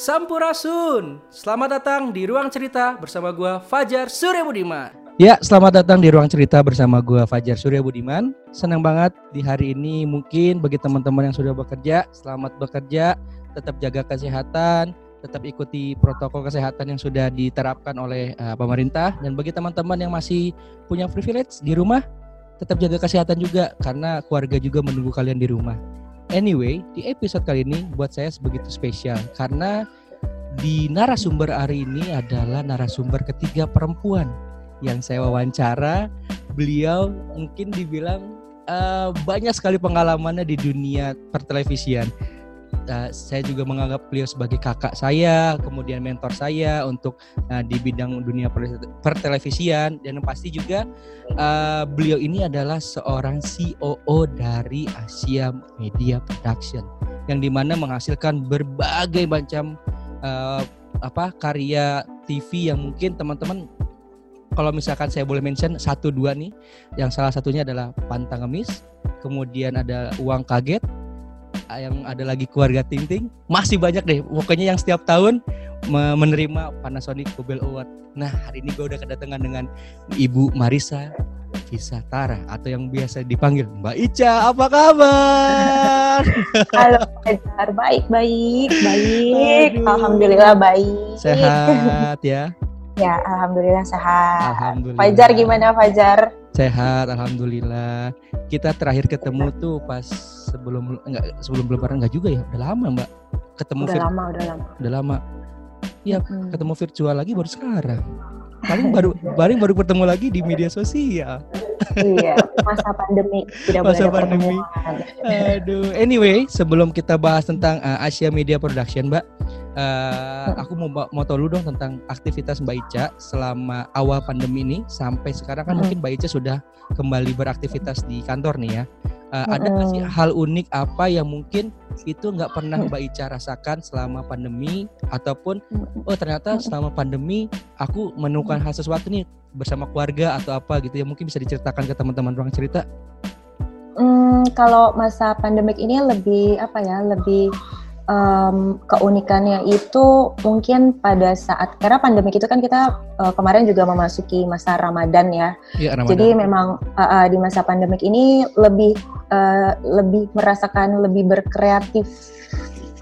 Sampurasun. Selamat datang di Ruang Cerita bersama gua Fajar Surya Budiman. Ya, selamat datang di Ruang Cerita bersama gua Fajar Surya Budiman. Senang banget di hari ini mungkin bagi teman-teman yang sudah bekerja, selamat bekerja, tetap jaga kesehatan, tetap ikuti protokol kesehatan yang sudah diterapkan oleh uh, pemerintah dan bagi teman-teman yang masih punya privilege di rumah, tetap jaga kesehatan juga karena keluarga juga menunggu kalian di rumah. Anyway, di episode kali ini buat saya begitu spesial karena di narasumber hari ini adalah narasumber ketiga perempuan yang saya wawancara. Beliau mungkin dibilang uh, banyak sekali pengalamannya di dunia pertelevisian uh, saya juga menganggap beliau sebagai kakak saya, kemudian mentor saya untuk uh, di bidang dunia pertelevisian. Dan pasti juga uh, beliau ini adalah seorang COO dari Asia Media Production yang di mana menghasilkan berbagai macam uh, apa karya TV yang mungkin teman-teman kalau misalkan saya boleh mention satu dua nih, yang salah satunya adalah Pantang Ngemis, kemudian ada Uang Kaget, yang ada lagi keluarga Tinting masih banyak deh. Pokoknya yang setiap tahun menerima Panasonic Cobel Award. Nah hari ini gue udah kedatangan dengan Ibu Marisa Visa Tara atau yang biasa dipanggil Mbak Ica. Apa kabar? Halo Fajar baik baik baik. Aduh. Alhamdulillah baik. Sehat ya Ya, alhamdulillah sehat. Alhamdulillah. Fajar gimana Fajar? Sehat, alhamdulillah. Kita terakhir ketemu tuh pas sebelum enggak sebelum lebaran enggak juga ya? Udah lama, Mbak. Ketemu udah lama, udah lama. Udah lama. Iya, hmm. ketemu virtual lagi baru sekarang. Paling baru paling baru bertemu lagi di media sosial. iya, masa pandemi tidak masa boleh pandemi. Aduh, anyway, sebelum kita bahas tentang uh, Asia Media Production, Mbak, Uh, aku mau mau tahu dulu dong tentang aktivitas Mbak Ica selama awal pandemi ini sampai sekarang kan hmm. mungkin Mbak Ica sudah kembali beraktivitas di kantor nih ya. Uh, hmm. Ada nggak sih hal unik apa yang mungkin itu nggak pernah Mbak Ica rasakan selama pandemi ataupun oh ternyata selama pandemi aku menemukan hal sesuatu nih bersama keluarga atau apa gitu ya mungkin bisa diceritakan ke teman-teman ruang cerita. Hmm, kalau masa pandemik ini lebih apa ya lebih um, keunikannya itu mungkin pada saat karena pandemi itu kan kita uh, kemarin juga memasuki masa Ramadan ya. ya Ramadan. Jadi memang uh, uh, di masa pandemik ini lebih uh, lebih merasakan lebih berkreatif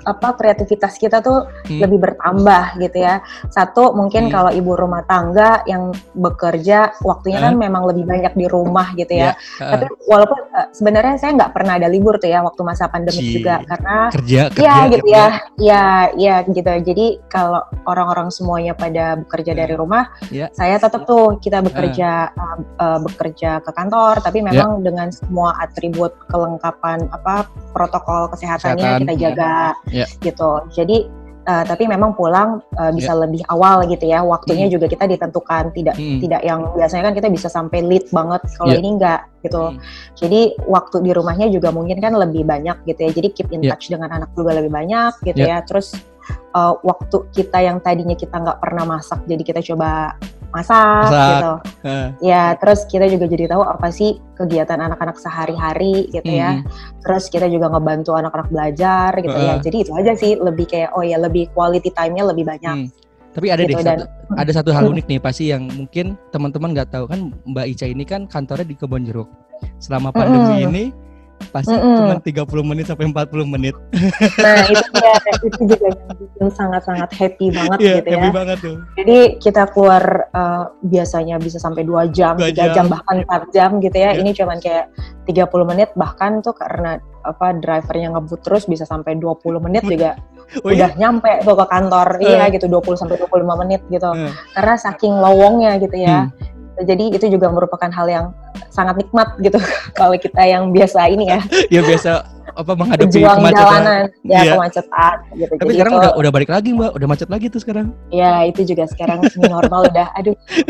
apa kreativitas kita tuh hmm. lebih bertambah gitu ya. Satu mungkin hmm. kalau ibu rumah tangga yang bekerja waktunya uh. kan memang lebih banyak di rumah gitu ya. Yeah. Uh. Tapi walaupun uh, sebenarnya saya nggak pernah ada libur tuh ya waktu masa pandemi juga karena kerja, kerja ya gitu ya. Ya, ya gitu. Jadi kalau orang-orang semuanya pada bekerja dari hmm. rumah, yeah. saya tetap tuh kita bekerja uh. Uh, uh, bekerja ke kantor tapi ya. memang yeah. dengan semua atribut kelengkapan apa protokol kesehatannya Kesehatan. kita jaga. Yeah yeah. gitu. Jadi uh, tapi memang pulang uh, bisa yeah. lebih awal gitu ya. Waktunya mm. juga kita ditentukan, tidak mm. tidak yang biasanya kan kita bisa sampai late banget. Kalau yeah. ini enggak gitu. Mm. Jadi waktu di rumahnya juga mungkin kan lebih banyak gitu ya. Jadi keep in yeah. touch dengan anak juga lebih banyak gitu yeah. ya. Terus uh, waktu kita yang tadinya kita nggak pernah masak, jadi kita coba masak, masak. gitu. Uh. Ya, terus kita juga jadi tahu apa sih kegiatan anak-anak sehari-hari gitu mm. ya. Hmm. Terus kita juga ngebantu anak-anak belajar gitu uh. ya. Jadi itu aja sih lebih kayak oh ya lebih quality time-nya lebih banyak. Mm. Tapi ada gitu, deh dan, satu, ada satu hal unik nih pasti yang mungkin teman-teman nggak tahu kan Mbak Ica ini kan kantornya di Kebon Jeruk. Selama pandemi mm. ini pasti mm -hmm. cuma 30 menit sampai 40 menit. Nah, itu ya itu juga yang bikin sangat-sangat happy banget yeah, gitu happy ya. banget tuh. Jadi kita keluar uh, biasanya bisa sampai 2 jam, 2 jam. 3 jam bahkan 4 jam gitu ya. Yeah. Ini cuman kayak 30 menit bahkan tuh karena apa drivernya ngebut terus bisa sampai 20 menit juga oh, iya? udah nyampe tuh ke kantor. Uh. Iya gitu 20 sampai 25 menit gitu. Uh. Karena saking lowongnya gitu ya. Hmm jadi itu juga merupakan hal yang sangat nikmat gitu kalau kita yang biasa ini ya. ya biasa apa menghadapi Juang kemacetan. jalanan, ya iya. kemacetan gitu. Tapi Jadi sekarang itu, udah udah balik lagi mbak, udah macet lagi tuh sekarang. Ya itu juga sekarang normal udah, aduh,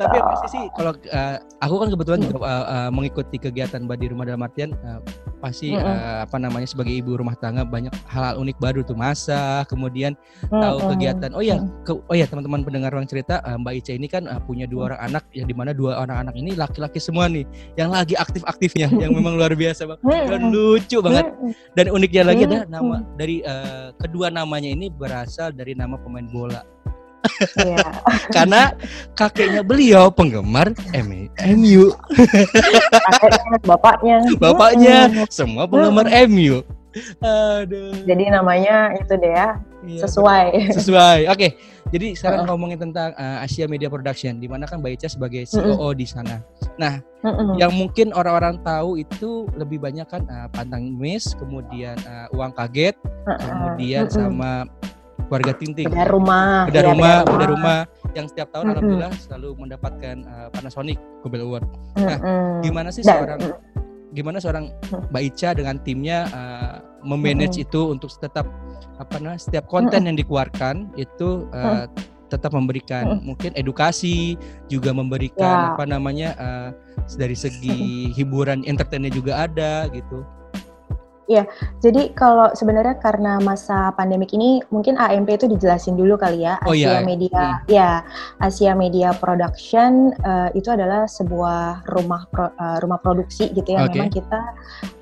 Tapi apa sih kalau uh, aku kan kebetulan juga uh, uh, mengikuti kegiatan Mbak di rumah dalam artian uh, pasti mm -hmm. uh, apa namanya sebagai ibu rumah tangga banyak hal-hal unik baru tuh masa, kemudian mm -hmm. tahu kegiatan. Oh ya, ke, oh ya teman-teman pendengar ruang cerita uh, Mbak Ica ini kan uh, punya dua orang anak yang di mana dua orang anak ini laki-laki semua nih yang lagi aktif-aktifnya yang memang luar biasa banget dan lucu banget. Dan uniknya lagi ada nama dari uh, kedua namanya ini berasal dari nama pemain bola. Iya. Karena kakeknya beliau penggemar MU. Kakeknya, bapaknya. Bapaknya semua penggemar MU. Aduh. Jadi namanya itu deh ya. Iya, sesuai. Sesuai. Oke. Okay. Jadi sekarang uh. ngomongin tentang uh, Asia Media Production di mana kan Mbak Ica sebagai CEO uh -uh. di sana. Nah, uh -uh. yang mungkin orang-orang tahu itu lebih banyak kan uh, Pantang Miss, kemudian uh, Uang Kaget, uh -uh. kemudian uh -uh. sama keluarga Tinting. Beda rumah. Beda ya, rumah, beda rumah yang setiap tahun mm -hmm. alhamdulillah selalu mendapatkan uh, Panasonic Mobile Award. Nah, mm -hmm. gimana sih seorang gimana seorang Mbak Ica dengan timnya uh, memanage mm -hmm. itu untuk tetap apa namanya setiap konten mm -hmm. yang dikeluarkan itu uh, tetap memberikan mm -hmm. mungkin edukasi, juga memberikan yeah. apa namanya uh, dari segi hiburan entertainnya juga ada gitu. Iya, jadi kalau sebenarnya karena masa pandemik ini mungkin AMP itu dijelasin dulu kali ya. Oh, Asia iya. Media, hmm. ya Asia Media Production uh, itu adalah sebuah rumah pro, uh, rumah produksi gitu ya. Okay. Memang kita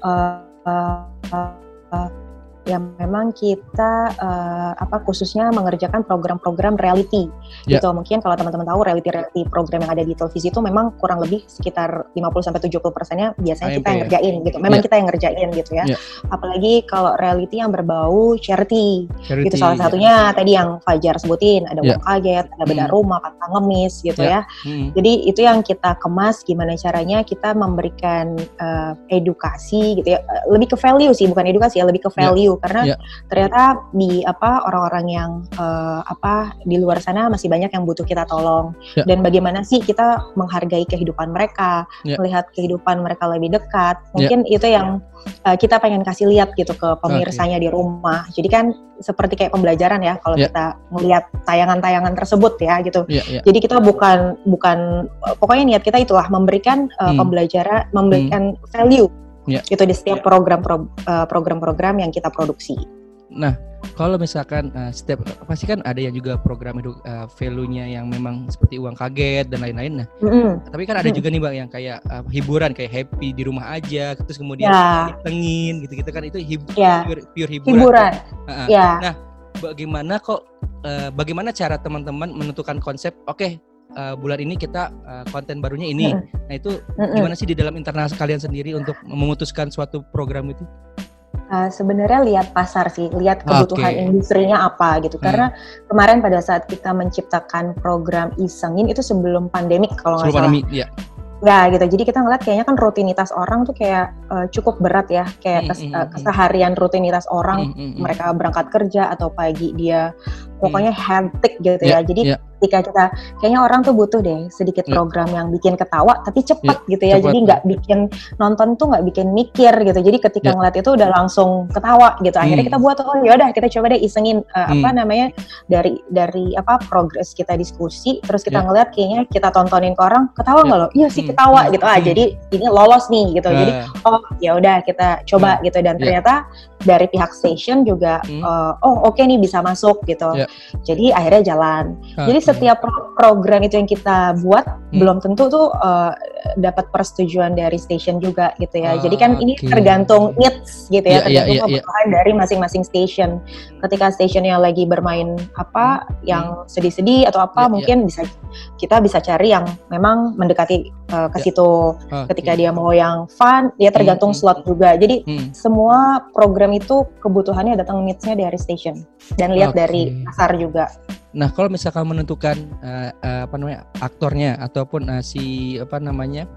uh, uh, uh, yang memang kita uh, apa khususnya mengerjakan program-program reality yeah. gitu. Mungkin kalau teman-teman tahu reality-reality program yang ada di televisi itu memang kurang lebih sekitar 50 sampai 70 persennya biasanya kita yang ngerjain gitu. Memang yeah. kita yang ngerjain gitu ya. Yeah. Apalagi kalau reality yang berbau charity. charity gitu salah satunya yeah. tadi yang Fajar sebutin ada yeah. kaget, ada beda hmm. rumah, kata ngemis gitu yeah. ya. Hmm. Jadi itu yang kita kemas gimana caranya kita memberikan uh, edukasi gitu ya. Lebih ke value sih bukan edukasi ya, lebih ke value yeah karena yeah. ternyata di apa orang-orang yang uh, apa di luar sana masih banyak yang butuh kita tolong yeah. dan bagaimana sih kita menghargai kehidupan mereka yeah. melihat kehidupan mereka lebih dekat ya. mungkin yeah. itu yang uh, kita pengen kasih lihat gitu ke pemirsanya okay. di rumah jadi kan seperti kayak pembelajaran ya kalau yeah. kita melihat tayangan-tayangan tersebut ya gitu yeah, yeah. jadi kita bukan bukan pokoknya niat kita itulah memberikan uh, hmm. pembelajaran memberikan hmm. value Ya. Itu di setiap program eh, program-program yang kita produksi. Nah, kalau misalkan uh, setiap pasti kan ada yang juga program itu uh, value-nya yang memang seperti uang kaget dan lain-lain. Nah, mm -hmm. tapi kan ada mm. juga nih bang yang kayak uh, hiburan kayak happy di rumah aja, terus kemudian yeah. tengin gitu-gitu kan itu hib yeah. pure, pure hiburan. Hiburan. Uh -uh. Yeah. Nah, bagaimana kok uh, bagaimana cara teman-teman menentukan konsep? Oke, okay, uh, bulan ini kita uh, konten barunya ini. Mm -hmm. Nah itu mm -hmm. gimana sih di dalam internal kalian sendiri untuk memutuskan suatu program itu? Uh, sebenarnya lihat pasar sih, lihat kebutuhan okay. industrinya apa gitu. Hmm. Karena kemarin pada saat kita menciptakan program isengin itu sebelum pandemik kalau nggak salah. Pandemi, ya. Ya gitu. Jadi kita ngeliat kayaknya kan rutinitas orang tuh kayak uh, cukup berat ya, kayak kes, uh, keseharian rutinitas orang. Mm -hmm. Mereka berangkat kerja atau pagi dia pokoknya hectic gitu yeah, ya. Jadi yeah ketika kita kayaknya orang tuh butuh deh sedikit hmm. program yang bikin ketawa tapi cepet yeah, gitu ya cepet. jadi nggak bikin nonton tuh nggak bikin mikir gitu jadi ketika yeah. ngeliat itu udah langsung ketawa gitu akhirnya hmm. kita buat oh ya udah kita coba deh isengin uh, hmm. apa namanya dari dari apa progres kita diskusi terus kita yeah. ngeliat kayaknya kita tontonin ke orang ketawa nggak yeah. loh iya sih hmm. ketawa hmm. gitu ah jadi ini lolos nih gitu uh. jadi oh ya udah kita coba hmm. gitu dan yeah. ternyata dari pihak station juga hmm. uh, oh oke okay nih bisa masuk gitu yeah. jadi akhirnya jalan uh. jadi setiap pro program itu yang kita buat hmm. belum tentu tuh uh, dapat persetujuan dari station juga gitu ya. Ah, Jadi kan ini tergantung needs gitu ya, yeah, tergantung yeah, yeah, kebutuhan yeah. dari masing-masing station. Ketika stationnya lagi bermain apa hmm. yang hmm. sedih-sedih atau apa yeah, mungkin yeah. bisa kita bisa cari yang memang mendekati uh, ke yeah. situ. Okay. Ketika dia mau yang fun, dia tergantung hmm. slot juga. Jadi hmm. semua program itu kebutuhannya datang needs-nya dari station dan lihat okay. dari pasar juga. Nah, kalau misalkan menentukan uh, uh, apa namanya aktornya ataupun uh, si apa namanya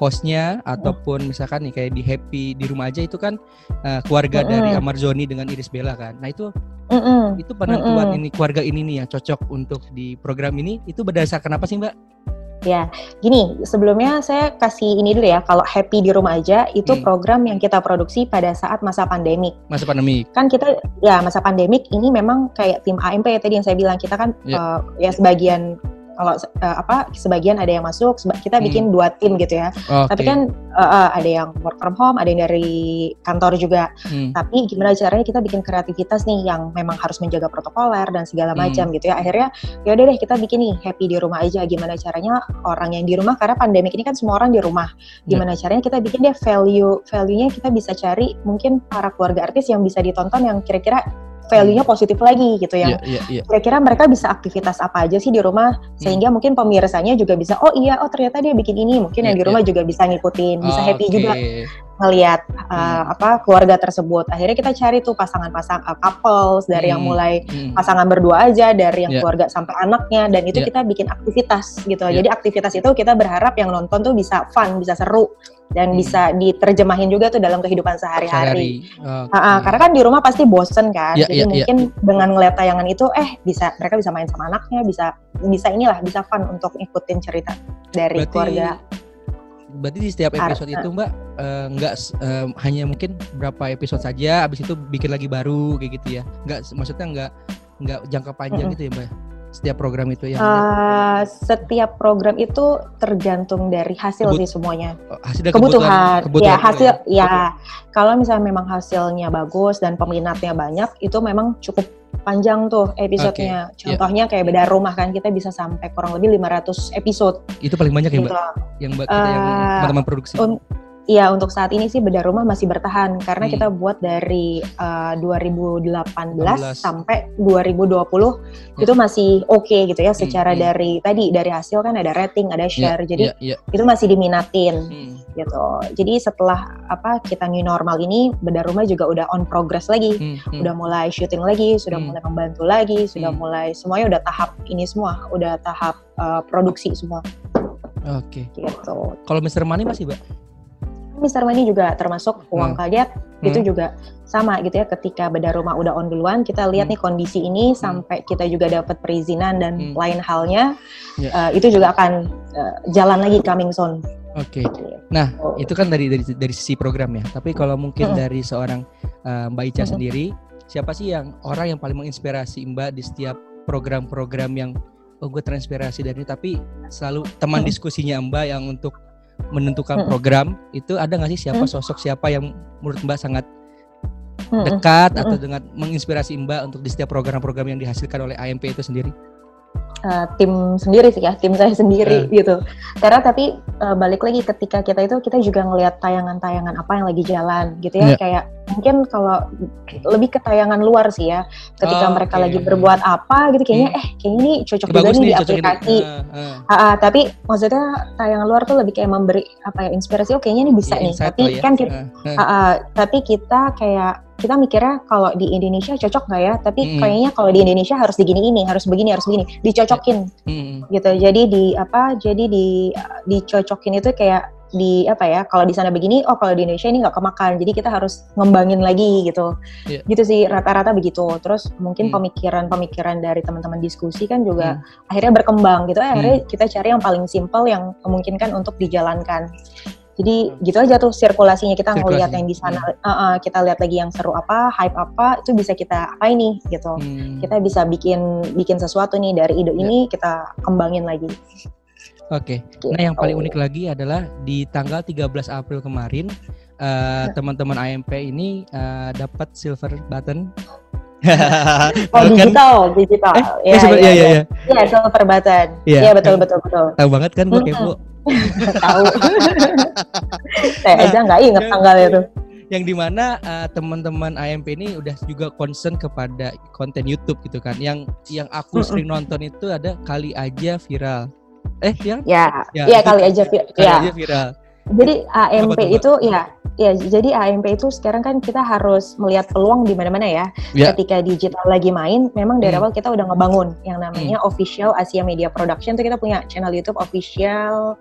hostnya ataupun misalkan nih kayak di Happy di rumah aja itu kan uh, keluarga mm -hmm. dari Amarzoni dengan Iris Bella kan. Nah itu mm -hmm. itu penentuan mm -hmm. ini keluarga ini nih yang cocok untuk di program ini itu berdasarkan apa sih Mbak? Ya, gini, sebelumnya saya kasih ini dulu ya, kalau happy di rumah aja itu hmm. program yang kita produksi pada saat masa pandemik. Masa pandemik. Kan kita ya masa pandemik ini memang kayak tim AMP ya tadi yang saya bilang kita kan yeah. uh, ya sebagian kalau uh, apa sebagian ada yang masuk kita hmm. bikin hmm. dua tim gitu ya okay. tapi kan uh, uh, ada yang work from home ada yang dari kantor juga hmm. tapi gimana caranya kita bikin kreativitas nih yang memang harus menjaga protokoler dan segala hmm. macam gitu ya akhirnya ya udah deh kita bikin nih happy di rumah aja gimana caranya orang yang di rumah karena pandemi ini kan semua orang di rumah ya. gimana yeah. caranya kita bikin deh value value-nya kita bisa cari mungkin para keluarga artis yang bisa ditonton yang kira-kira value-nya positif lagi gitu ya. Yeah, yeah, yeah. Kira-kira mereka bisa aktivitas apa aja sih di rumah hmm. sehingga mungkin pemirsanya juga bisa oh iya oh ternyata dia bikin ini mungkin yeah, yang di rumah yeah. juga bisa ngikutin, bisa oh, happy okay. juga ngelihat uh, hmm. apa keluarga tersebut. Akhirnya kita cari tuh pasangan-pasang uh, couples dari hmm. yang mulai hmm. pasangan berdua aja, dari yang yeah. keluarga sampai anaknya dan itu yeah. kita bikin aktivitas gitu. Yeah. Jadi aktivitas itu kita berharap yang nonton tuh bisa fun, bisa seru dan hmm. bisa diterjemahin juga tuh dalam kehidupan sehari-hari. Okay. Uh, karena kan di rumah pasti bosen kan. Yeah, Jadi yeah, mungkin yeah. dengan ngeliat tayangan itu eh bisa mereka bisa main sama anaknya, bisa bisa inilah bisa fun untuk ikutin cerita dari Berarti... keluarga berarti di setiap episode itu mbak uh, nggak uh, hanya mungkin berapa episode saja abis itu bikin lagi baru kayak gitu ya. Nggak maksudnya nggak nggak jangka panjang mm -hmm. gitu ya mbak setiap program itu ya uh, setiap program itu tergantung dari hasil Kebut sih semuanya oh, hasil kebutuhan, kebutuhan, kebutuhan ya hasil ya, ya kalau misalnya memang hasilnya bagus dan peminatnya banyak itu memang cukup panjang tuh episodenya. Okay. Ya. Contohnya yeah. kayak beda rumah kan kita bisa sampai kurang lebih 500 episode. Itu paling banyak ya, Mbak? Gitu. Yang Mbak uh, yang teman-teman produksi. Un Iya, untuk saat ini sih bedah rumah masih bertahan karena hmm. kita buat dari uh, 2018 16. sampai 2020 hmm. itu masih oke okay gitu ya hmm, secara hmm. dari tadi dari hasil kan ada rating, ada ya, share. Yeah, jadi yeah, yeah. itu masih diminatin hmm. gitu. Jadi setelah apa kita new normal ini bedah rumah juga udah on progress lagi. Hmm. Hmm. Udah mulai syuting lagi, sudah hmm. mulai membantu lagi, sudah hmm. mulai semuanya udah tahap ini semua, udah tahap uh, produksi semua. Oke. Okay. Gitu. Kalau Mister Money masih, Mbak? Mister Money juga termasuk uang hmm. kaget hmm. itu juga sama gitu ya ketika beda rumah udah on duluan kita lihat hmm. nih kondisi ini hmm. sampai kita juga dapat perizinan dan hmm. lain halnya yeah. Ya. uh, itu juga akan uh, jalan lagi coming soon. Oke. Okay. Gitu. Nah, oh. itu kan dari dari dari sisi program ya. Tapi kalau mungkin hmm. dari seorang uh, Mbak Ica hmm. sendiri, siapa sih yang orang yang paling menginspirasi Mbak di setiap program-program yang oh gue terinspirasi dari ini tapi selalu teman hmm. diskusinya Mbak yang untuk menentukan program itu ada nggak sih siapa sosok siapa yang menurut Mbak sangat dekat atau dengan menginspirasi Mbak untuk di setiap program-program yang dihasilkan oleh AMP itu sendiri? Uh, tim sendiri sih ya, tim saya sendiri uh. gitu. Karena tapi uh, balik lagi ketika kita itu kita juga ngelihat tayangan-tayangan apa yang lagi jalan gitu ya, yeah. kayak mungkin kalau lebih ke tayangan luar sih ya. Ketika oh, mereka okay. lagi berbuat apa gitu kayaknya hmm. eh kayaknya ini cocok juga nih di aplikasi. Uh, uh. Uh, uh, tapi maksudnya tayangan luar tuh lebih kayak memberi apa ya inspirasi oh kayaknya ini bisa yeah, nih. Tapi ya. kan kita uh, uh. Uh, uh, tapi kita kayak kita mikirnya kalau di Indonesia cocok nggak ya? Tapi mm. kayaknya kalau di Indonesia harus begini ini, harus begini, harus begini, dicocokin, mm. gitu. Jadi di apa? Jadi di dicocokin itu kayak di apa ya? Kalau di sana begini, oh kalau di Indonesia ini nggak kemakan. Jadi kita harus ngembangin lagi gitu. Yeah. Gitu sih rata-rata begitu. Terus mungkin hmm. pemikiran-pemikiran dari teman-teman diskusi kan juga mm. akhirnya berkembang gitu. Akhirnya mm. kita cari yang paling simpel yang memungkinkan untuk dijalankan. Jadi hmm. gitu aja tuh sirkulasinya kita ngelihat yang di sana, hmm. uh, uh, kita lihat lagi yang seru apa, hype apa, itu bisa kita apa ini gitu. Hmm. Kita bisa bikin bikin sesuatu nih dari ide ini ya. kita kembangin lagi. Oke. Okay. Gitu. Nah, yang paling unik lagi adalah di tanggal 13 April kemarin uh, teman-teman AMP ini uh, dapat silver button oh digital, digital. Eh, ya, ya, ya, ya, ya. Ya, silver button. Iya, ya, betul, betul, betul. Tahu banget kan gue kepo. Tahu. Saya aja nggak inget tanggal itu. Yang di mana uh, teman-teman AMP ini udah juga concern kepada konten YouTube gitu kan. Yang yang aku sering nonton itu ada kali aja viral. Eh, yang? Ya, ya, ya kali aja, kali ya. aja viral. Jadi AMP itu ya Ya, jadi AMP itu sekarang kan kita harus melihat peluang di mana-mana ya. Yeah. Ketika digital lagi main, memang dari hmm. awal kita udah ngebangun yang namanya hmm. official Asia Media Production. Itu kita punya channel YouTube official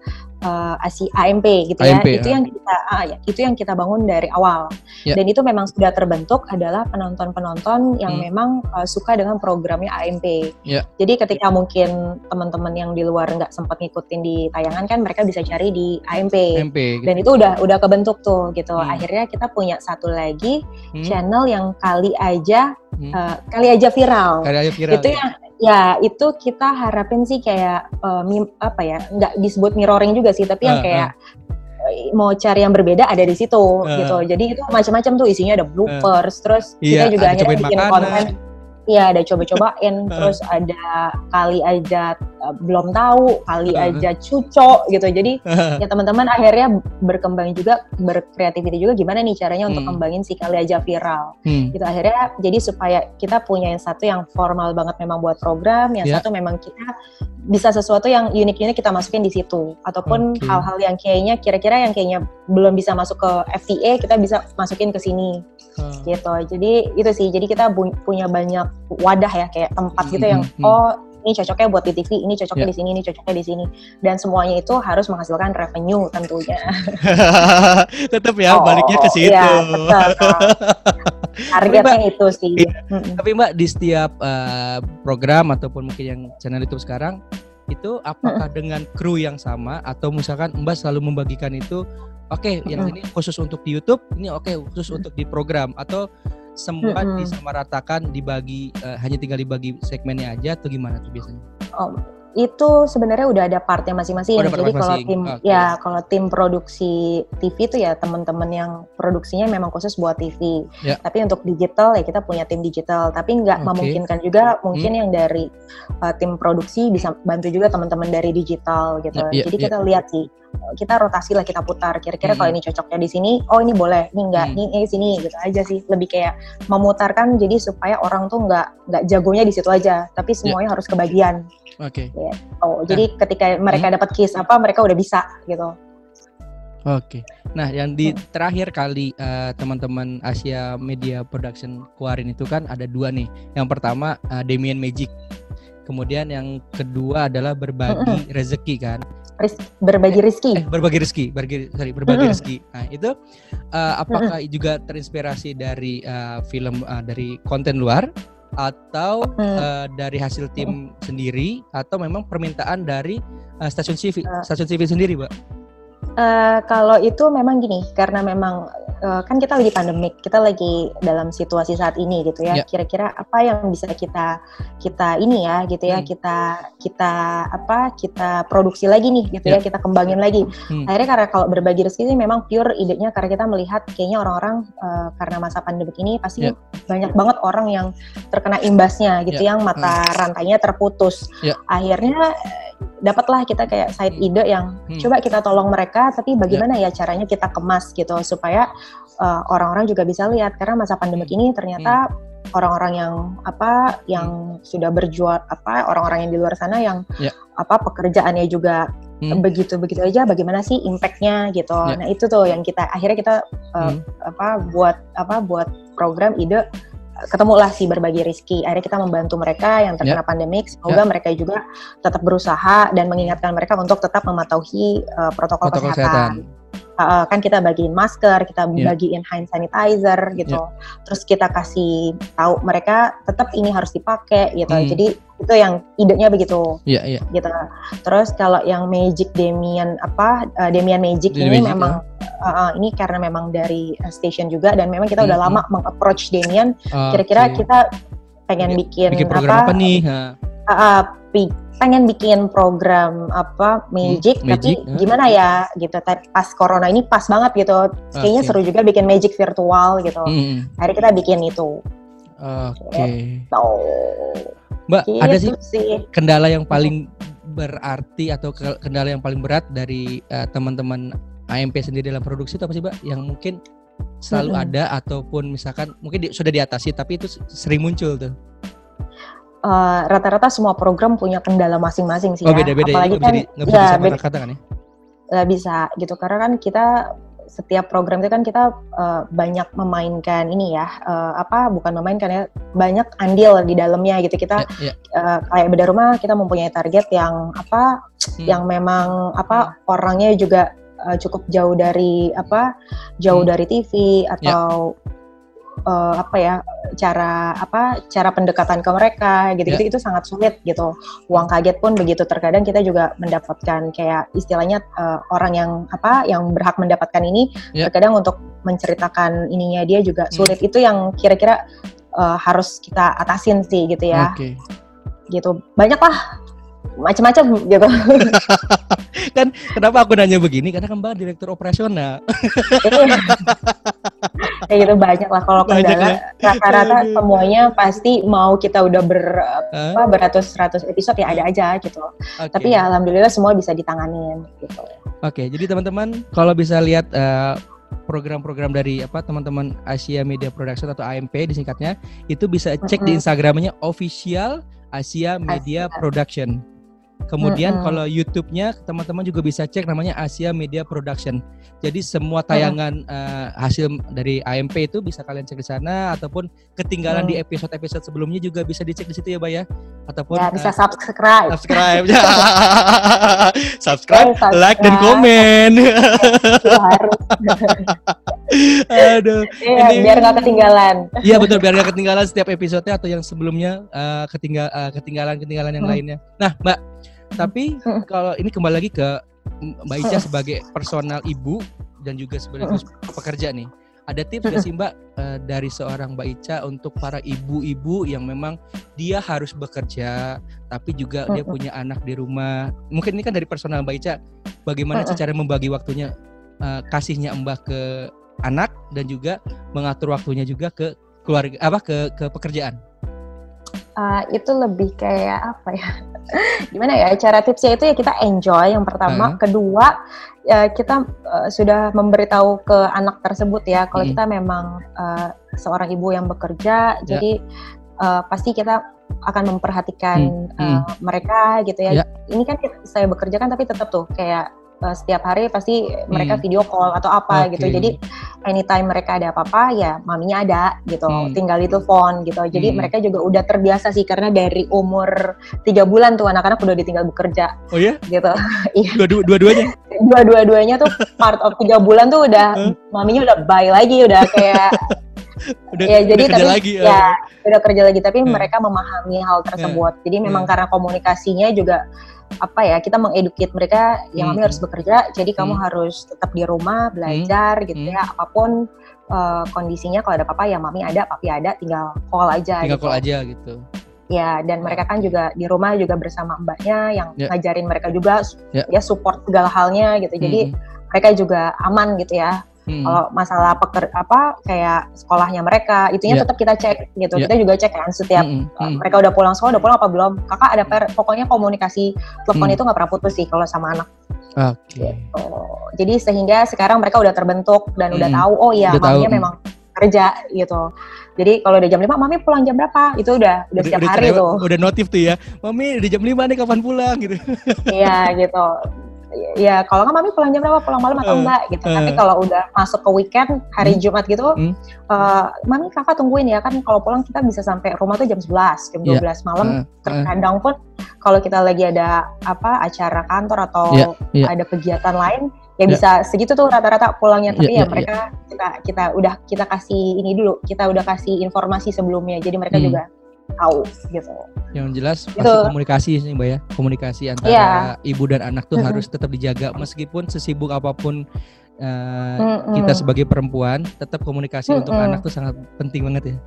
uh, ASI AMP gitu ya. AMP, itu ya. yang kita uh, ya, itu yang kita bangun dari awal. Yeah. Dan itu memang sudah terbentuk adalah penonton-penonton yang hmm. memang uh, suka dengan programnya AMP. Yeah. Jadi ketika mungkin teman-teman yang di luar nggak sempat ngikutin di tayangan kan mereka bisa cari di AMP. AMP gitu. Dan itu udah udah kebentuk tuh gitu. Hmm. Akhirnya kita punya satu lagi hmm. channel yang kali aja hmm. uh, kali aja viral. Kali aja viral. Itu ya. yang Ya itu kita harapin sih kayak uh, mim, apa ya nggak disebut mirroring juga sih tapi yang uh, kayak uh. mau cari yang berbeda ada di situ uh. gitu. Jadi itu macam-macam tuh isinya ada bloopers, uh. terus iya, kita juga akhirnya bikin makanan. konten Iya ada coba-cobain, terus ada kali aja uh, belum tahu, kali aja cucok gitu. Jadi ya teman-teman akhirnya berkembang juga, berkreativiti juga gimana nih caranya untuk hmm. kembangin si kali aja viral. Hmm. Gitu akhirnya jadi supaya kita punya yang satu yang formal banget memang buat program, yang yeah. satu memang kita bisa sesuatu yang unik-unik kita masukin di situ ataupun hal-hal okay. yang kayaknya kira-kira yang kayaknya belum bisa masuk ke FTA kita bisa masukin ke sini hmm. gitu jadi itu sih jadi kita punya banyak wadah ya kayak tempat gitu yang hmm. oh ini cocoknya buat di TV, ini cocoknya yeah. di sini, ini cocoknya di sini, dan semuanya itu harus menghasilkan revenue tentunya. tetap ya, oh, baliknya ke situ. Iya, betul. Targetnya mbak, itu sih. Iya. Tapi Mbak di setiap uh, program ataupun mungkin yang channel YouTube sekarang itu apakah dengan kru yang sama atau misalkan Mbak selalu membagikan itu oke okay, yang ini khusus untuk di YouTube, ini oke okay, khusus untuk di program. Atau semua mm disamaratakan dibagi uh, hanya tinggal dibagi segmennya aja atau gimana tuh biasanya? Oh, itu sebenarnya udah ada partnya masing-masing. Oh, Jadi kalau tim okay. ya kalau tim produksi TV itu ya teman-teman yang produksinya memang khusus buat TV. Yeah. Tapi untuk digital ya kita punya tim digital. Tapi nggak okay. memungkinkan juga mungkin hmm. yang dari uh, tim produksi bisa bantu juga teman-teman dari digital gitu. Yeah, yeah, Jadi yeah. kita lihat sih kita rotasi lah kita putar kira-kira hmm. kalau ini cocoknya di sini oh ini boleh ini enggak hmm. ini, ini sini gitu aja sih lebih kayak memutarkan jadi supaya orang tuh nggak nggak jagonya di situ aja tapi ya. semuanya yeah. harus kebagian oke okay. ya. oh nah. jadi ketika mereka hmm. dapat case apa mereka udah bisa gitu Oke. Nah, yang di hmm. terakhir kali uh, teman-teman Asia Media Production keluarin itu kan ada dua nih. Yang pertama uh, Demian Magic. Kemudian yang kedua adalah berbagi rezeki kan berbagi rezeki. Eh, berbagi rezeki, berbagi sorry, berbagi mm-hmm. rezeki. Nah, itu uh, apakah mm-hmm. juga terinspirasi dari uh, film uh, dari konten luar atau uh, dari hasil tim sendiri atau memang permintaan dari uh, stasiun TV, uh. stasiun TV sendiri, Mbak? Uh, kalau itu memang gini, karena memang uh, kan kita lagi pandemik, kita lagi dalam situasi saat ini gitu ya. Yeah. Kira-kira apa yang bisa kita kita ini ya gitu ya, hmm. kita kita apa kita produksi lagi nih gitu yeah. ya, kita kembangin lagi. Hmm. Akhirnya karena kalau berbagi rezeki ini memang pure idenya karena kita melihat kayaknya orang-orang uh, karena masa pandemik ini pasti yeah. banyak banget orang yang terkena imbasnya gitu yeah. yang mata hmm. rantainya terputus. Yeah. Akhirnya dapatlah kita kayak side ide yang hmm. coba kita tolong mereka tapi bagaimana yeah. ya caranya kita kemas gitu supaya uh, orang-orang juga bisa lihat karena masa pandemik hmm. ini ternyata hmm. orang-orang yang apa yang hmm. sudah berjual apa orang-orang yang di luar sana yang yeah. apa pekerjaannya juga hmm. begitu begitu aja bagaimana sih impactnya gitu yeah. nah itu tuh yang kita akhirnya kita uh, hmm. apa buat apa buat program ide ketemulah si berbagi rezeki. Akhirnya kita membantu mereka yang terkena yeah. pandemik. Semoga yeah. mereka juga tetap berusaha dan mengingatkan mereka untuk tetap mematuhi uh, protokol, protokol kesehatan. kesehatan. Uh, kan kita bagiin masker, kita yeah. bagiin hand sanitizer gitu. Yeah. Terus kita kasih tahu mereka tetap ini harus dipakai gitu. Mm. Jadi itu yang idenya begitu. Iya, yeah, iya. Yeah. Gitu. Terus kalau yang Magic Demian apa uh, Demian Magic Demian ini Magic, memang ya. Uh, uh, ini karena memang dari uh, station juga dan memang kita mm -hmm. udah lama mengapproach Demian. Kira-kira okay. kita pengen bikin, bikin program apa, apa nih? Uh, uh, pengen bikin program apa magic, hmm, magic tapi gimana ya gitu pas corona ini pas banget gitu kayaknya okay. seru juga bikin magic virtual gitu hmm. akhirnya kita bikin itu oke okay. gitu. mbak gitu ada sih, sih kendala yang paling berarti atau kendala yang paling berat dari uh, teman-teman AMP sendiri dalam produksi itu apa sih mbak yang mungkin selalu -hmm. ada ataupun misalkan mungkin di, sudah diatasi tapi itu sering muncul tuh Eh, rata-rata uh, semua program punya kendala masing-masing sih oh, ya. Beda-beda Apalagi kan bisa, ya, beda, kata kan ya? Gak bisa gitu karena kan kita setiap program itu kan kita uh, banyak memainkan ini ya uh, apa bukan memainkan ya banyak andil di dalamnya gitu kita yeah, yeah. Uh, kayak beda rumah kita mempunyai target yang apa hmm. yang memang apa hmm. orangnya juga uh, cukup jauh dari apa jauh hmm. dari TV atau yeah uh, apa ya cara apa cara pendekatan ke mereka gitu-gitu yeah. itu sangat sulit gitu. Uang kaget pun begitu terkadang kita juga mendapatkan kayak istilahnya uh, orang yang apa yang berhak mendapatkan ini yeah. terkadang untuk menceritakan ininya dia juga sulit. Hmm. Itu yang kira-kira uh, harus kita atasin sih gitu ya. Okay. gitu banyak lah macam-macam gitu. kan kenapa aku nanya begini? Karena kan Mbak direktur operasional. Kayak gitu banyak lah kalau kendala rata-rata semuanya pasti mau kita udah ber huh? apa beratus-ratus episode ya ada aja gitu. Okay. Tapi ya alhamdulillah semua bisa ditanganin gitu. Oke, okay, jadi teman-teman kalau bisa lihat uh, program-program dari apa teman-teman Asia Media Production atau AMP disingkatnya itu bisa cek mm -hmm. di Instagramnya official Asia Media Asia. Production. Kemudian mm -hmm. kalau YouTube-nya teman-teman juga bisa cek namanya Asia Media Production. Jadi semua tayangan mm. uh, hasil dari AMP itu bisa kalian cek di sana ataupun ketinggalan mm. di episode-episode sebelumnya juga bisa dicek di situ ya, Mbak ya. Ataupun ya, bisa uh, subscribe. Subscribe. subscribe, subscribe, like dan komen. harus. Aduh. Iya, ini, biar nggak ketinggalan. Iya betul, biar nggak ketinggalan setiap episode atau yang sebelumnya uh, ketinggal uh, ketinggalan-ketinggalan yang hmm. lainnya. Nah, Mbak, tapi kalau ini kembali lagi ke Mbak Ica sebagai personal ibu dan juga sebagai pekerja nih. Ada tips gak sih Mbak uh, dari seorang Mbak Ica untuk para ibu-ibu yang memang dia harus bekerja tapi juga dia punya anak di rumah. Mungkin ini kan dari personal Mbak Ica, bagaimana cara membagi waktunya uh, kasihnya Mbak ke anak dan juga mengatur waktunya juga ke keluarga apa ke ke pekerjaan uh, itu lebih kayak apa ya gimana ya cara tipsnya itu ya kita enjoy yang pertama uh. kedua ya kita uh, sudah memberitahu ke anak tersebut ya kalau hmm. kita memang uh, seorang ibu yang bekerja yeah. jadi uh, pasti kita akan memperhatikan hmm. Uh, mereka gitu ya yeah. ini kan kita, saya bekerja kan tapi tetap tuh kayak uh, setiap hari pasti mereka hmm. video call atau apa okay. gitu. Jadi anytime mereka ada apa-apa ya maminya ada gitu. Hmm. Tinggal itu phone gitu. Jadi hmm. mereka juga udah terbiasa sih karena dari umur tiga bulan tuh anak-anak udah ditinggal bekerja. Oh ya? Gitu. Iya. Dua-duanya? Dua-dua-duanya tuh part of tiga bulan tuh udah huh? maminya udah bye lagi udah kayak udah, ya jadi kerja tapi lagi, ya, ya udah kerja lagi tapi hmm. mereka memahami hal tersebut. Hmm. Jadi memang hmm. karena komunikasinya juga apa ya kita mengeduket mereka yang hmm. kami harus bekerja jadi hmm. kamu harus tetap di rumah belajar hmm. gitu ya hmm. apa pun uh, kondisinya kalau ada apa-apa ya mami ada papi ada tinggal call aja tinggal gitu. call aja gitu ya dan mereka kan juga di rumah juga bersama mbaknya yang yeah. ngajarin mereka juga yeah. ya support segala halnya gitu jadi hmm. mereka juga aman gitu ya Hmm. Kalau masalah peker apa kayak sekolahnya mereka, itunya yeah. tetap kita cek gitu. Yeah. Kita juga cek kan setiap hmm. Hmm. mereka udah pulang sekolah, udah pulang apa belum? Kakak ada per, pokoknya komunikasi telepon hmm. itu nggak pernah putus sih kalau sama anak. Oke. Okay. Gitu. Jadi sehingga sekarang mereka udah terbentuk dan hmm. udah tahu oh iya maminya memang kerja gitu. Jadi kalau udah jam 5, mami pulang jam berapa? Itu udah udah, udah setiap udah hari tuh. Udah notif tuh ya. Mami di jam 5 nih kapan pulang gitu. Iya gitu ya kalau nggak mami pulang jam berapa pulang malam atau uh, enggak gitu uh, tapi kalau udah masuk ke weekend hari hmm, Jumat gitu hmm. uh, mami kakak tungguin ya kan kalau pulang kita bisa sampai rumah tuh jam 11 jam 12 yeah. malam uh, terkadang pun kalau kita lagi ada apa acara kantor atau yeah, yeah. ada kegiatan lain ya yeah. bisa segitu tuh rata-rata pulangnya tapi yeah, ya yeah, mereka yeah. kita kita udah kita kasih ini dulu kita udah kasih informasi sebelumnya jadi mereka hmm. juga tahu gitu. Yang jelas gitu. pasti komunikasi sih mbak ya, komunikasi antara yeah. ibu dan anak tuh harus tetap dijaga meskipun sesibuk apa pun uh, mm -mm. kita sebagai perempuan, tetap komunikasi mm -mm. untuk anak tuh sangat penting banget ya.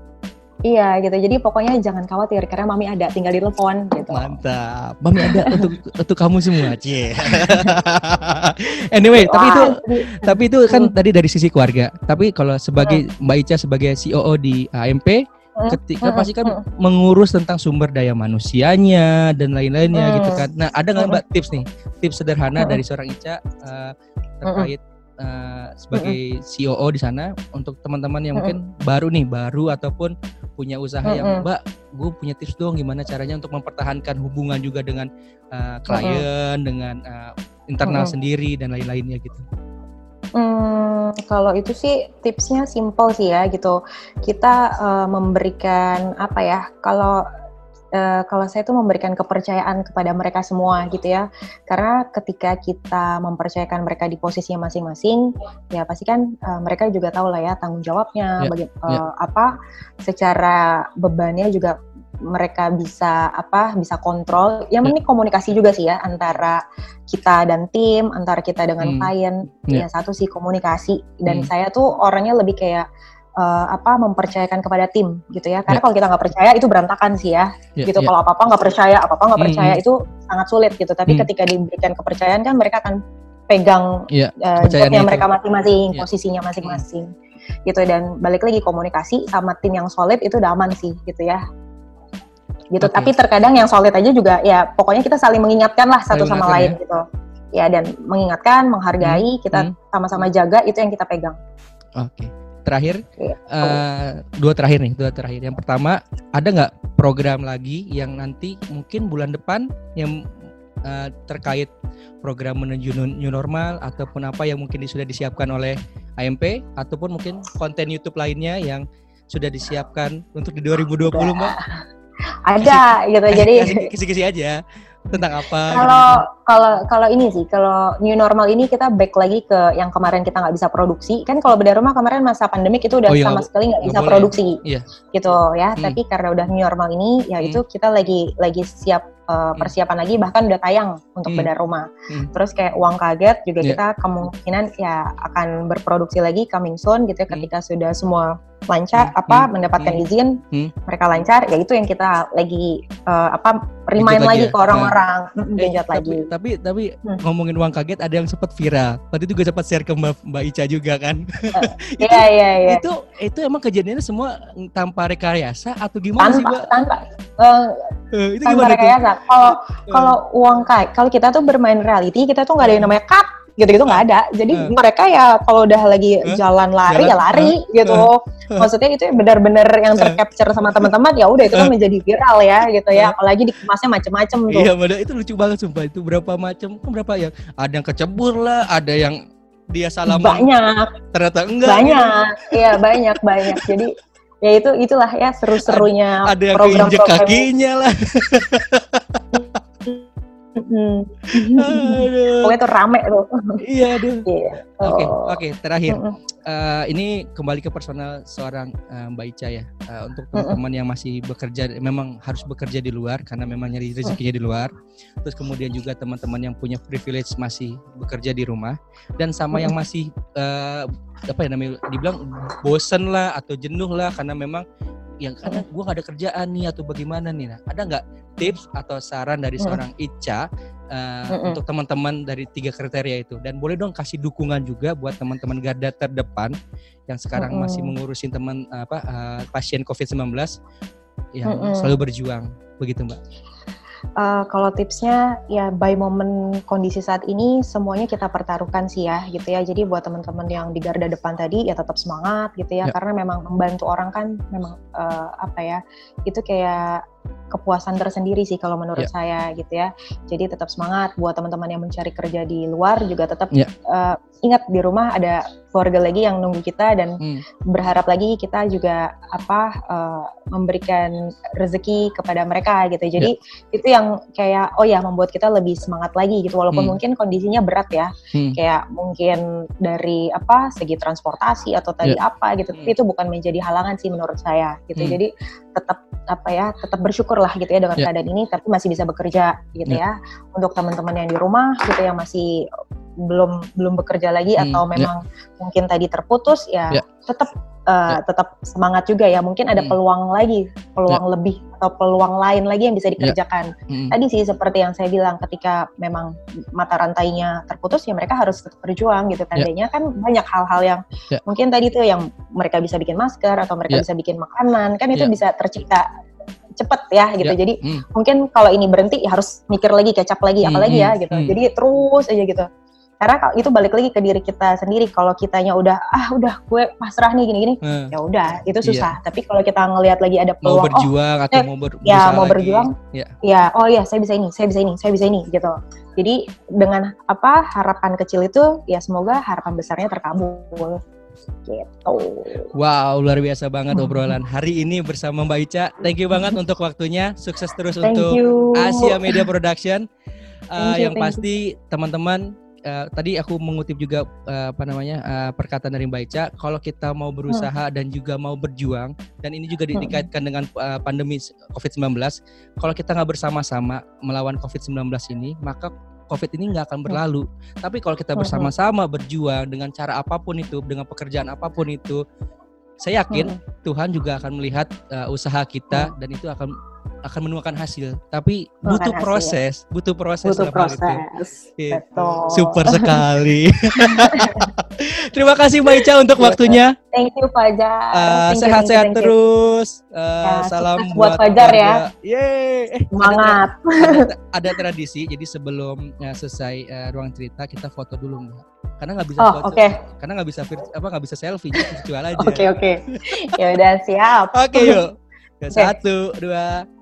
Iya gitu. Jadi pokoknya jangan khawatir karena mami ada, tinggal di telepon gitu. Mantap. Mami ada untuk untuk kamu semua, Cie. anyway, Wah, tapi itu tapi itu kan tadi dari sisi keluarga. Tapi kalau sebagai Mbak Ica sebagai CEO di AMP, ketika pasti kan mengurus tentang sumber daya manusianya dan lain-lainnya gitu kan. Nah, ada nggak Mbak tips nih, tips sederhana dari seorang Ica uh, terkait uh, sebagai COO di sana untuk teman-teman yang mungkin baru nih, baru ataupun punya usaha yang Mbak, gue punya tips dong gimana caranya untuk mempertahankan hubungan juga dengan uh, klien, dengan uh, internal sendiri dan lain-lainnya gitu. Hmm, kalau itu sih tipsnya simple sih ya gitu. Kita uh, memberikan apa ya? Kalau uh, kalau saya tuh memberikan kepercayaan kepada mereka semua gitu ya. Karena ketika kita mempercayakan mereka di posisinya masing-masing, ya pasti kan uh, mereka juga tahu lah ya tanggung jawabnya, yeah, baga- uh, yeah. apa secara bebannya juga mereka bisa apa bisa kontrol yang penting yeah. komunikasi juga sih ya antara kita dan tim antara kita dengan hmm. klien yeah. ya satu sih komunikasi dan hmm. saya tuh orangnya lebih kayak uh, apa mempercayakan kepada tim gitu ya karena yeah. kalau kita nggak percaya itu berantakan sih ya yeah, gitu yeah. kalau apa apa nggak percaya apa apa nggak hmm, percaya mm -hmm. itu sangat sulit gitu tapi mm. ketika diberikan kepercayaan kan mereka akan pegang yeah, uh, jobnya mereka masing-masing yeah. posisinya masing-masing mm. gitu dan balik lagi komunikasi sama tim yang solid itu udah aman sih gitu ya gitu okay. tapi terkadang yang solid aja juga ya pokoknya kita saling mengingatkan lah satu sama lain ya. gitu ya dan mengingatkan menghargai hmm. kita hmm. sama-sama jaga itu yang kita pegang oke okay terakhir uh, dua terakhir nih dua terakhir yang pertama ada nggak program lagi yang nanti mungkin bulan depan yang uh, terkait program menuju new normal ataupun apa yang mungkin sudah disiapkan oleh AMP ataupun mungkin konten YouTube lainnya yang sudah disiapkan untuk di 2020 mbak ada gitu jadi kisi-kisi aja tentang apa? Kalau kalau kalau ini sih, kalau new normal ini kita back lagi ke yang kemarin kita nggak bisa produksi. Kan kalau beda rumah kemarin masa pandemik itu udah oh, iya, sama sekali nggak bisa boleh. produksi, iya. gitu ya. Hmm. Tapi karena udah new normal ini, ya hmm. itu kita lagi lagi siap uh, persiapan lagi bahkan udah tayang untuk hmm. bedah rumah. Hmm. Terus kayak uang kaget juga yeah. kita kemungkinan ya akan berproduksi lagi coming soon gitu ya hmm. ketika sudah semua lancar hmm. apa hmm. mendapatkan hmm. izin hmm. mereka lancar ya itu yang kita lagi uh, apa remind lagi, lagi ya? ke orang-orang nah. eh, tapi, lagi. Tapi tapi hmm. ngomongin uang kaget ada yang sempat viral. Tadi juga sempat share ke Mbak, Mbak Ica juga kan. Iya iya iya. Itu itu emang kejadiannya semua tanpa rekayasa atau gimana tanpa, sih, Mbak? Tanpa uh, uh, itu tanpa rekayasa. Kalau kalau uang kaget kalau kita tuh bermain reality kita tuh nggak ada yang namanya cut gitu-gitu nggak ada. Jadi uh. mereka ya kalau udah lagi uh. jalan lari jalan. ya lari uh. gitu. Uh. Maksudnya itu benar-benar yang tercapture sama teman-teman ya udah itu kan menjadi viral ya gitu ya. Apalagi dikemasnya macem-macem tuh. Iya, benar itu lucu banget sumpah. Itu berapa macam? Kan berapa ya? Ada yang kecebur lah, ada yang dia salah banyak ternyata enggak banyak iya banyak banyak jadi ya itu itulah ya seru-serunya ada, ada yang program, keinjek kakinya lah Hmm. Pokoknya tuh rame tuh. Iya aduh. Oke yeah. oke okay, okay, terakhir. Uh, ini kembali ke personal seorang uh, Mbak Ica ya. Uh, untuk teman-teman yang masih bekerja, memang harus bekerja di luar karena memang nyari rezekinya di luar. Terus kemudian juga teman-teman yang punya privilege masih bekerja di rumah dan sama yang masih uh, apa ya namanya dibilang bosen lah atau jenuh lah karena memang yang karena gue gak ada kerjaan nih atau bagaimana nih. Nah ada nggak tips atau saran dari seorang Ica uh, mm untuk teman-teman dari tiga kriteria itu? Dan boleh dong kasih dukungan juga buat teman-teman garda terdepan yang sekarang mm masih mengurusin teman apa uh, pasien COVID-19 yang mm selalu berjuang. Begitu mbak uh, kalau tipsnya ya by moment kondisi saat ini semuanya kita pertaruhkan sih ya gitu ya. Jadi buat teman-teman yang di garda depan tadi ya tetap semangat gitu ya, ya. karena memang membantu orang kan memang uh, apa ya itu kayak kepuasan tersendiri sih kalau menurut yeah. saya gitu ya. Jadi tetap semangat buat teman-teman yang mencari kerja di luar juga tetap yeah. Ya. uh, ingat di rumah ada keluarga lagi yang nunggu kita dan hmm. berharap lagi kita juga apa uh, memberikan rezeki kepada mereka gitu. Jadi yeah. itu yang kayak oh ya membuat kita lebih semangat lagi gitu walaupun hmm. mungkin kondisinya berat ya. Hmm. Kayak mungkin dari apa segi transportasi atau tadi yeah. apa gitu. Tapi hmm. itu bukan menjadi halangan sih menurut saya gitu. Hmm. Jadi tetap apa ya tetap bersyukur lah gitu ya dengan yeah. keadaan ini tapi masih bisa bekerja gitu yeah. ya untuk teman-teman yang di rumah gitu yang masih belum belum bekerja lagi hmm, atau ya. memang yeah. mungkin tadi terputus ya yeah. tetap uh, tetap semangat juga ya mungkin ada hmm. peluang lagi peluang yeah. lebih atau peluang lain lagi yang bisa ya. dikerjakan yeah. hmm. tadi sih seperti yang saya bilang ketika memang mata rantainya terputus ya mereka harus tetap berjuang gitu ya. tandanya yeah. kan banyak hal-hal yang yeah. mungkin tadi tuh yang mereka bisa bikin masker atau mereka yeah. bisa bikin makanan kan itu yeah. bisa tercipta cepet ya gitu. Yeah. Jadi hmm. mungkin kalau ini berhenti ya harus mikir lagi, kecap lagi, hmm. apalagi ya hmm, gitu. Hmm. Jadi terus aja gitu. Karena itu balik lagi ke diri kita sendiri. Kalau kitanya udah ah udah gue pasrah nih gini-gini, hmm. ya udah itu iya. susah. Yeah. Tapi kalau kita ngelihat lagi ada peluang, mau berjuang oh, atau eh, mau ber ya mau lagi. berjuang, yeah. ya oh ya saya bisa ini, saya bisa ini, saya bisa ini gitu. Jadi dengan apa harapan kecil itu ya semoga harapan besarnya terkabul. Gitu. Wow, luar biasa banget obrolan hari ini bersama Mbak Ica. Thank you banget untuk waktunya. Sukses terus Thank untuk you. Asia Media Production. Uh, you, yang pasti teman-teman uh, tadi aku mengutip juga uh, apa namanya uh, perkataan dari Mbak Ica, kalau kita mau berusaha hmm. dan juga mau berjuang dan ini juga hmm. dikaitkan dengan uh, pandemi COVID-19, kalau kita nggak bersama-sama melawan COVID-19 ini, maka COVID ini nggak akan berlalu. Tapi kalau kita bersama-sama berjuang dengan cara apa pun itu, dengan pekerjaan apa pun itu, saya yakin hmm. Tuhan juga akan melihat uh, usaha kita hmm. dan itu akan akan menuakan hasil. Tapi butuh hasil. proses, butuh proses. Butuh proses. Itu. Betul. Super sekali. Terima kasih Mbak Ica untuk waktunya. Thank you Fajar. Uh, sehat-sehat terus. Uh, ya, salam buat Fajar ya. Yeay. Eh, Semangat. Ada, ada, ada tradisi. Jadi sebelum uh, selesai uh, ruang cerita kita foto dulu Mbak karena nggak bisa oh, foto, okay. karena nggak bisa apa nggak bisa selfie jadi virtual aja. Oke okay, oke. Okay. ya udah siap. Oke okay, yuk. Okay. Satu dua.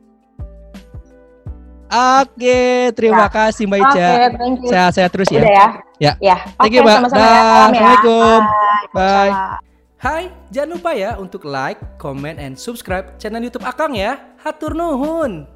Oke, terima ya. kasih Mbak Ica. Okay, Sehat-sehat terus ya. Udah ya. Ya. ya. Thank you, Mbak. Sama-sama ya. Assalamualaikum. Bye. Bye. Hai, jangan lupa ya untuk like, comment, and subscribe channel YouTube Akang ya. Hatur nuhun.